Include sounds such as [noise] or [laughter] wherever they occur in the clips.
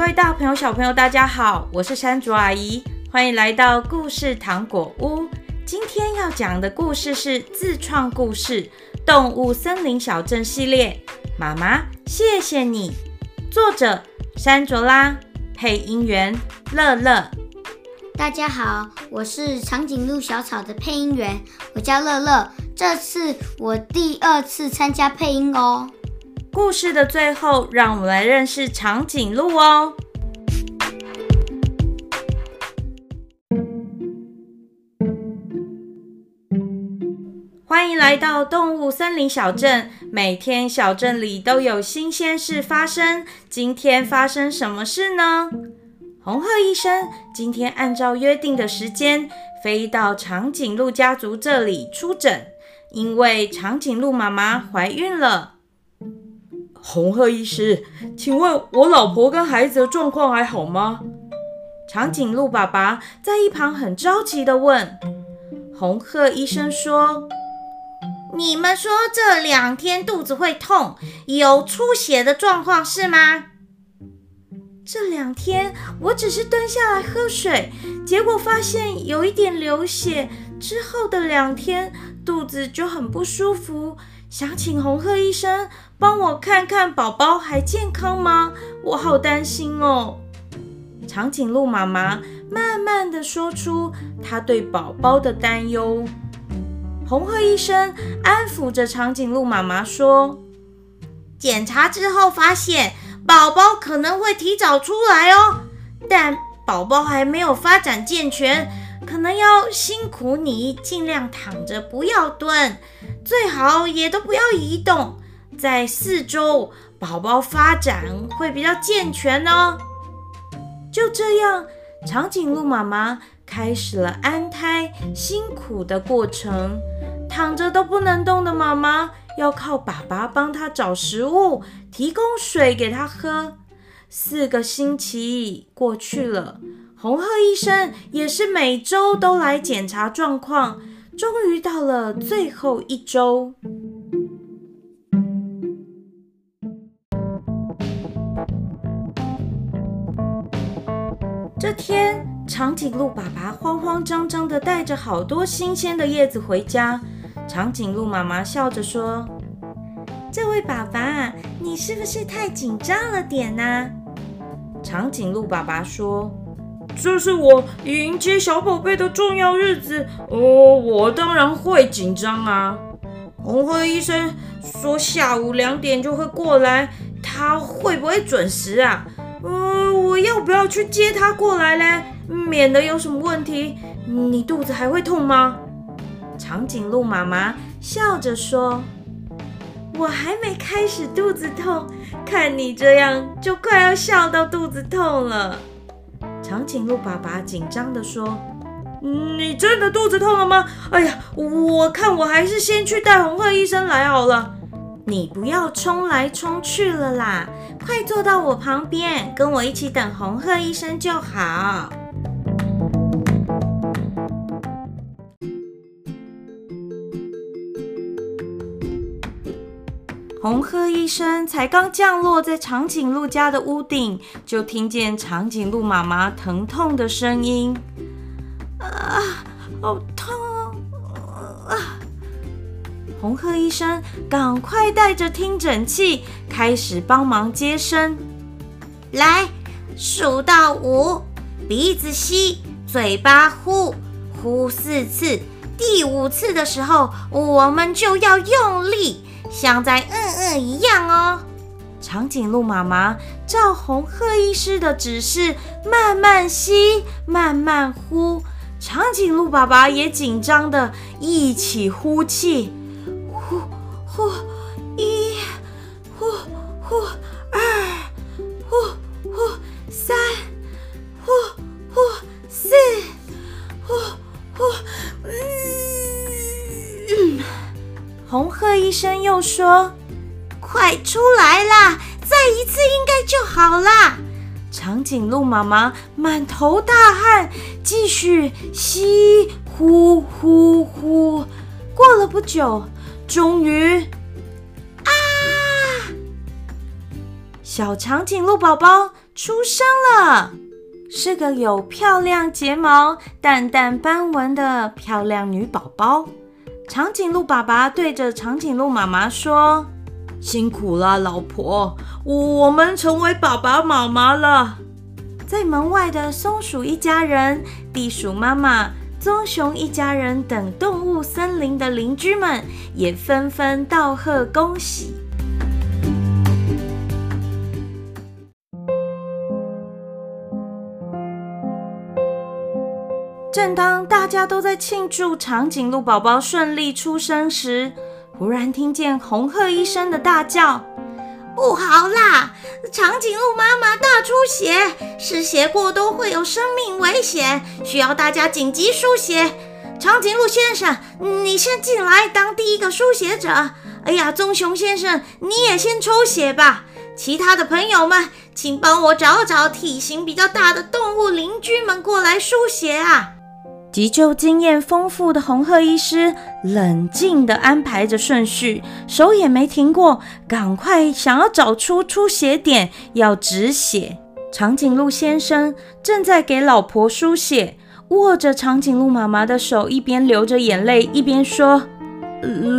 各位大朋友、小朋友，大家好，我是山竹阿姨，欢迎来到故事糖果屋。今天要讲的故事是自创故事《动物森林小镇》系列。妈妈，谢谢你。作者：山卓拉，配音员：乐乐。大家好，我是长颈鹿小草的配音员，我叫乐乐。这次我第二次参加配音哦。故事的最后，让我们来认识长颈鹿哦。欢迎来到动物森林小镇。每天小镇里都有新鲜事发生。今天发生什么事呢？红鹤医生今天按照约定的时间飞到长颈鹿家族这里出诊，因为长颈鹿妈妈怀孕了。红鹤医师，请问我老婆跟孩子的状况还好吗？长颈鹿爸爸在一旁很着急地问。红鹤医生说。你们说这两天肚子会痛，有出血的状况是吗？这两天我只是蹲下来喝水，结果发现有一点流血，之后的两天肚子就很不舒服，想请红鹤医生帮我看看宝宝还健康吗？我好担心哦。长颈鹿妈妈慢慢的说出她对宝宝的担忧。红鹤医生安抚着长颈鹿妈妈说：“检查之后发现宝宝可能会提早出来哦，但宝宝还没有发展健全，可能要辛苦你尽量躺着，不要蹲，最好也都不要移动。在四周，宝宝发展会比较健全哦。”就这样，长颈鹿妈妈开始了安胎辛苦的过程。躺着都不能动的妈妈，要靠爸爸帮她找食物，提供水给她喝。四个星期过去了，红鹤医生也是每周都来检查状况。终于到了最后一周，这天，长颈鹿爸爸慌慌张张的带着好多新鲜的叶子回家。长颈鹿妈妈笑着说：“这位爸爸，你是不是太紧张了点呢？”长颈鹿爸爸说：“这是我迎接小宝贝的重要日子哦，我当然会紧张啊。”红鹤医生说下午两点就会过来，他会不会准时啊？呃，我要不要去接他过来嘞？免得有什么问题。你肚子还会痛吗？长颈鹿妈妈笑着说：“我还没开始肚子痛，看你这样就快要笑到肚子痛了。”长颈鹿爸爸紧张地说：“你真的肚子痛了吗？哎呀，我看我还是先去带红鹤医生来好了。你不要冲来冲去了啦，快坐到我旁边，跟我一起等红鹤医生就好。”红鹤医生才刚降落在长颈鹿家的屋顶，就听见长颈鹿妈妈疼痛的声音：“啊，好痛啊！”红鹤医生赶快带着听诊器，开始帮忙接生。来，数到五，鼻子吸，嘴巴呼，呼四次。第五次的时候，我们就要用力。像在嗯嗯一样哦。长颈鹿妈妈照红鹤医师的指示，慢慢吸，慢慢呼。长颈鹿爸爸也紧张的一起呼气，呼呼说：“快出来啦，再一次应该就好啦。”长颈鹿妈妈满头大汗，继续吸呼呼呼。过了不久，终于，啊！小长颈鹿宝宝出生了，是个有漂亮睫毛、淡淡斑纹的漂亮女宝宝。长颈鹿爸爸对着长颈鹿妈妈说：“辛苦了，老婆，我们成为爸爸妈妈了。”在门外的松鼠一家人、地鼠妈妈、棕熊一家人等动物森林的邻居们也纷纷道贺恭喜。正当大家都在庆祝长颈鹿宝宝顺利出生时，忽然听见红鹤医生的大叫。不好啦！长颈鹿妈妈大出血，失血过多会有生命危险，需要大家紧急输血。长颈鹿先生，你先进来当第一个输血者。哎呀，棕熊先生，你也先抽血吧。其他的朋友们，请帮我找找体型比较大的动物邻居们过来输血啊！急救经验丰富的红鹤医师冷静地安排着顺序，手也没停过，赶快想要找出出血点，要止血。长颈鹿先生正在给老婆输血，握着长颈鹿妈妈的手，一边流着眼泪，一边说：“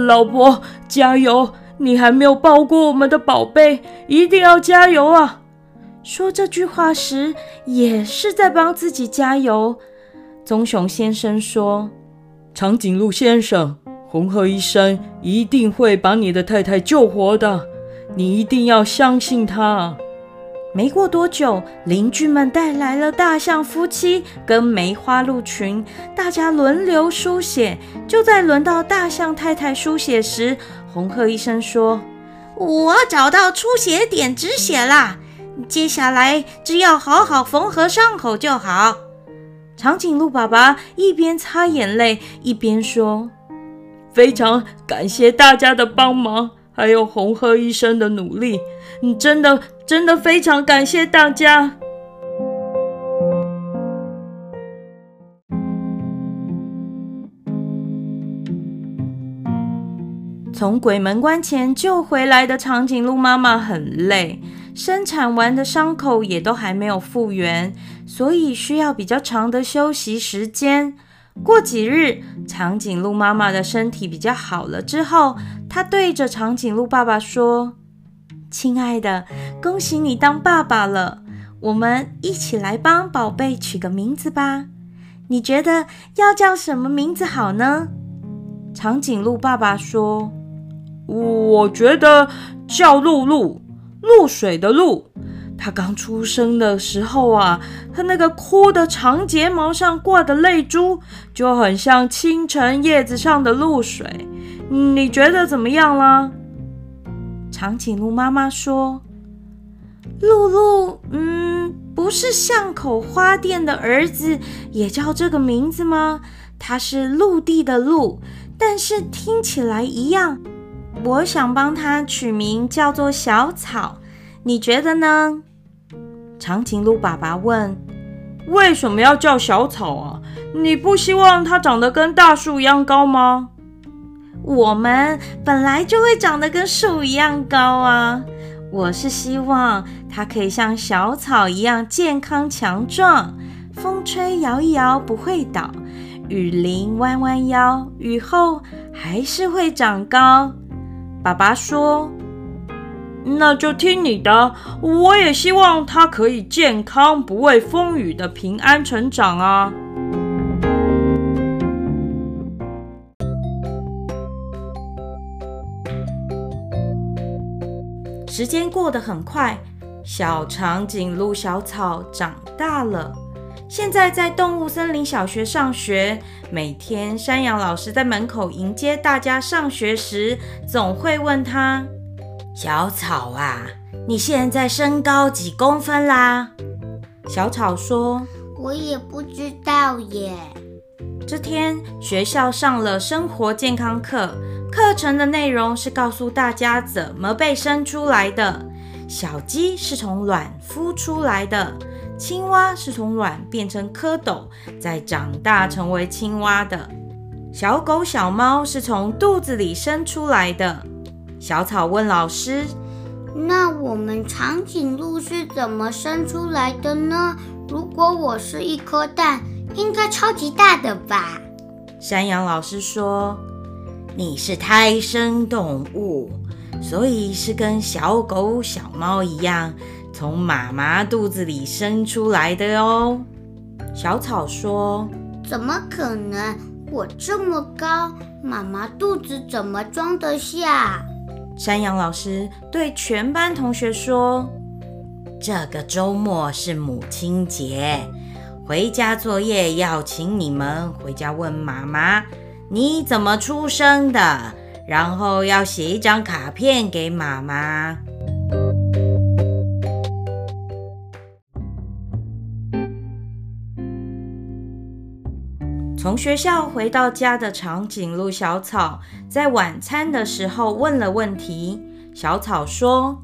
老婆，加油！你还没有抱过我们的宝贝，一定要加油啊！”说这句话时，也是在帮自己加油。棕熊先生说：“长颈鹿先生，红鹤医生一定会把你的太太救活的，你一定要相信他。”没过多久，邻居们带来了大象夫妻跟梅花鹿群，大家轮流输血。就在轮到大象太太输血时，红鹤医生说：“我找到出血点，止血啦！接下来只要好好缝合伤口就好。”长颈鹿爸爸一边擦眼泪，一边说：“非常感谢大家的帮忙，还有红鹤医生的努力。你真的，真的非常感谢大家。”从鬼门关前救回来的长颈鹿妈妈很累。生产完的伤口也都还没有复原，所以需要比较长的休息时间。过几日，长颈鹿妈妈的身体比较好了之后，她对着长颈鹿爸爸说：“亲爱的，恭喜你当爸爸了！我们一起来帮宝贝取个名字吧。你觉得要叫什么名字好呢？”长颈鹿爸爸说：“我觉得叫露露。”露水的露，它刚出生的时候啊，它那个哭的长睫毛上挂的泪珠就很像清晨叶子上的露水。你觉得怎么样啦？长颈鹿妈妈说：“露露，嗯，不是巷口花店的儿子也叫这个名字吗？他是陆地的陆，但是听起来一样。”我想帮它取名叫做小草，你觉得呢？长颈鹿爸爸问：“为什么要叫小草啊？你不希望它长得跟大树一样高吗？”我们本来就会长得跟树一样高啊！我是希望它可以像小草一样健康强壮，风吹摇一摇不会倒，雨淋弯弯腰，雨后还是会长高。爸爸说：“那就听你的。我也希望他可以健康、不畏风雨的平安成长啊。”时间过得很快，小长颈鹿小草长大了。现在在动物森林小学上学，每天山羊老师在门口迎接大家上学时，总会问他：“小草啊，你现在身高几公分啦？”小草说：“我也不知道耶。”这天学校上了生活健康课，课程的内容是告诉大家怎么被生出来的。小鸡是从卵孵出来的。青蛙是从卵变成蝌蚪，再长大成为青蛙的。小狗、小猫是从肚子里生出来的。小草问老师：“那我们长颈鹿是怎么生出来的呢？如果我是一颗蛋，应该超级大的吧？山羊老师说：“你是胎生动物，所以是跟小狗、小猫一样，从妈妈肚子里生出来的哦。”小草说：“怎么可能？我这么高，妈妈肚子怎么装得下？”山羊老师对全班同学说：“这个周末是母亲节，回家作业要请你们回家问妈妈你怎么出生的，然后要写一张卡片给妈妈。”从学校回到家的长颈鹿小草，在晚餐的时候问了问题。小草说：“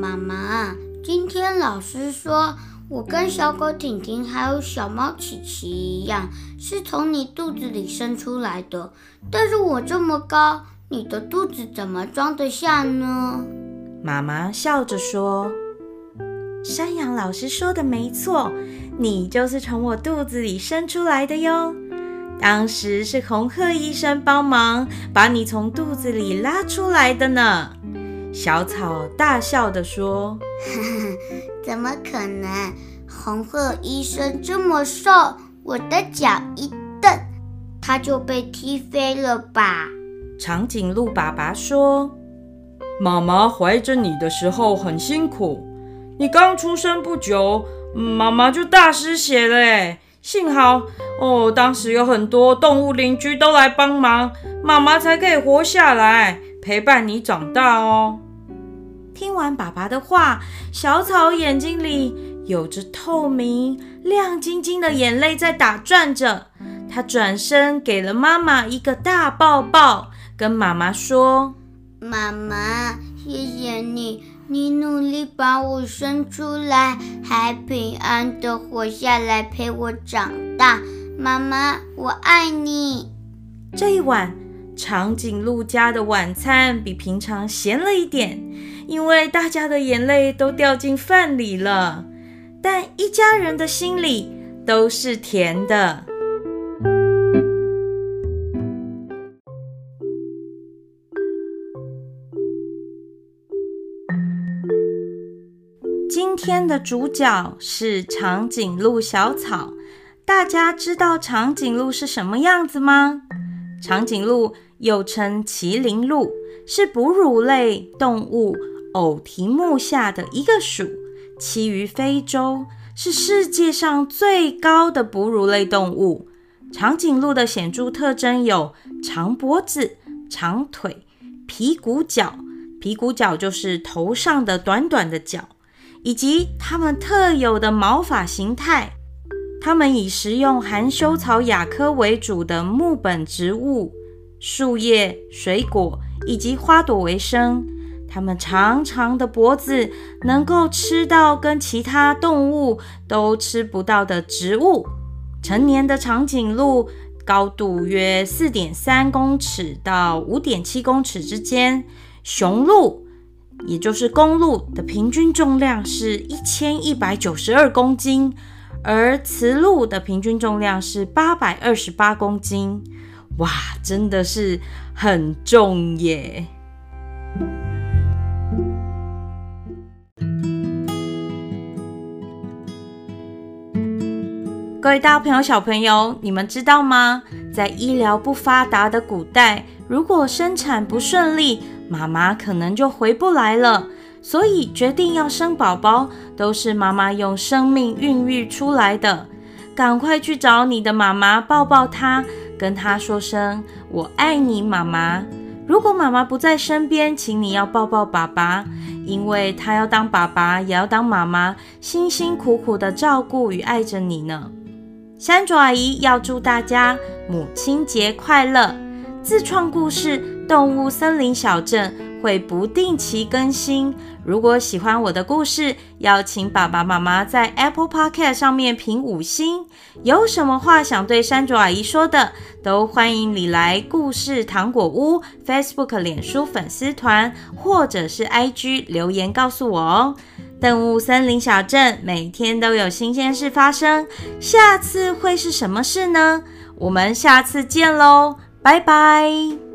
妈妈，今天老师说我跟小狗婷婷还有小猫琪琪一样，是从你肚子里生出来的。但是我这么高，你的肚子怎么装得下呢？”妈妈笑着说：“山羊老师说的没错，你就是从我肚子里生出来的哟。”当时是红鹤医生帮忙把你从肚子里拉出来的呢。小草大笑地说：“ [laughs] 怎么可能？红鹤医生这么瘦，我的脚一蹬，他就被踢飞了吧？”长颈鹿爸爸说：“妈妈怀着你的时候很辛苦，你刚出生不久，妈妈就大失血了诶。幸好哦，当时有很多动物邻居都来帮忙，妈妈才可以活下来，陪伴你长大哦。听完爸爸的话，小草眼睛里有着透明、亮晶晶的眼泪在打转着。他转身给了妈妈一个大抱抱，跟妈妈说：“妈妈，谢谢你。”你努力把我生出来，还平安的活下来，陪我长大，妈妈，我爱你。这一晚，长颈鹿家的晚餐比平常咸了一点，因为大家的眼泪都掉进饭里了，但一家人的心里都是甜的。天的主角是长颈鹿小草。大家知道长颈鹿是什么样子吗？长颈鹿又称麒麟鹿，是哺乳类动物偶蹄目下的一个属，栖于非洲，是世界上最高的哺乳类动物。长颈鹿的显著特征有长脖子、长腿、皮骨角，皮骨角就是头上的短短的角。以及它们特有的毛发形态，它们以食用含羞草亚科为主的木本植物、树叶、水果以及花朵为生。它们长长的脖子能够吃到跟其他动物都吃不到的植物。成年的长颈鹿高度约四点三公尺到五点七公尺之间，雄鹿。也就是公鹿的平均重量是一千一百九十二公斤，而雌鹿的平均重量是八百二十八公斤。哇，真的是很重耶！各位大朋友、小朋友，你们知道吗？在医疗不发达的古代，如果生产不顺利，妈妈可能就回不来了，所以决定要生宝宝，都是妈妈用生命孕育出来的。赶快去找你的妈妈，抱抱她，跟她说声“我爱你，妈妈”。如果妈妈不在身边，请你要抱抱爸爸，因为他要当爸爸，也要当妈妈，辛辛苦苦的照顾与爱着你呢。山竹阿姨要祝大家母亲节快乐！自创故事。动物森林小镇会不定期更新。如果喜欢我的故事，邀请爸爸妈妈在 Apple Podcast 上面评五星。有什么话想对山竹阿姨说的，都欢迎你来故事糖果屋 Facebook、脸书粉丝团，或者是 IG 留言告诉我哦。动物森林小镇每天都有新鲜事发生，下次会是什么事呢？我们下次见喽，拜拜。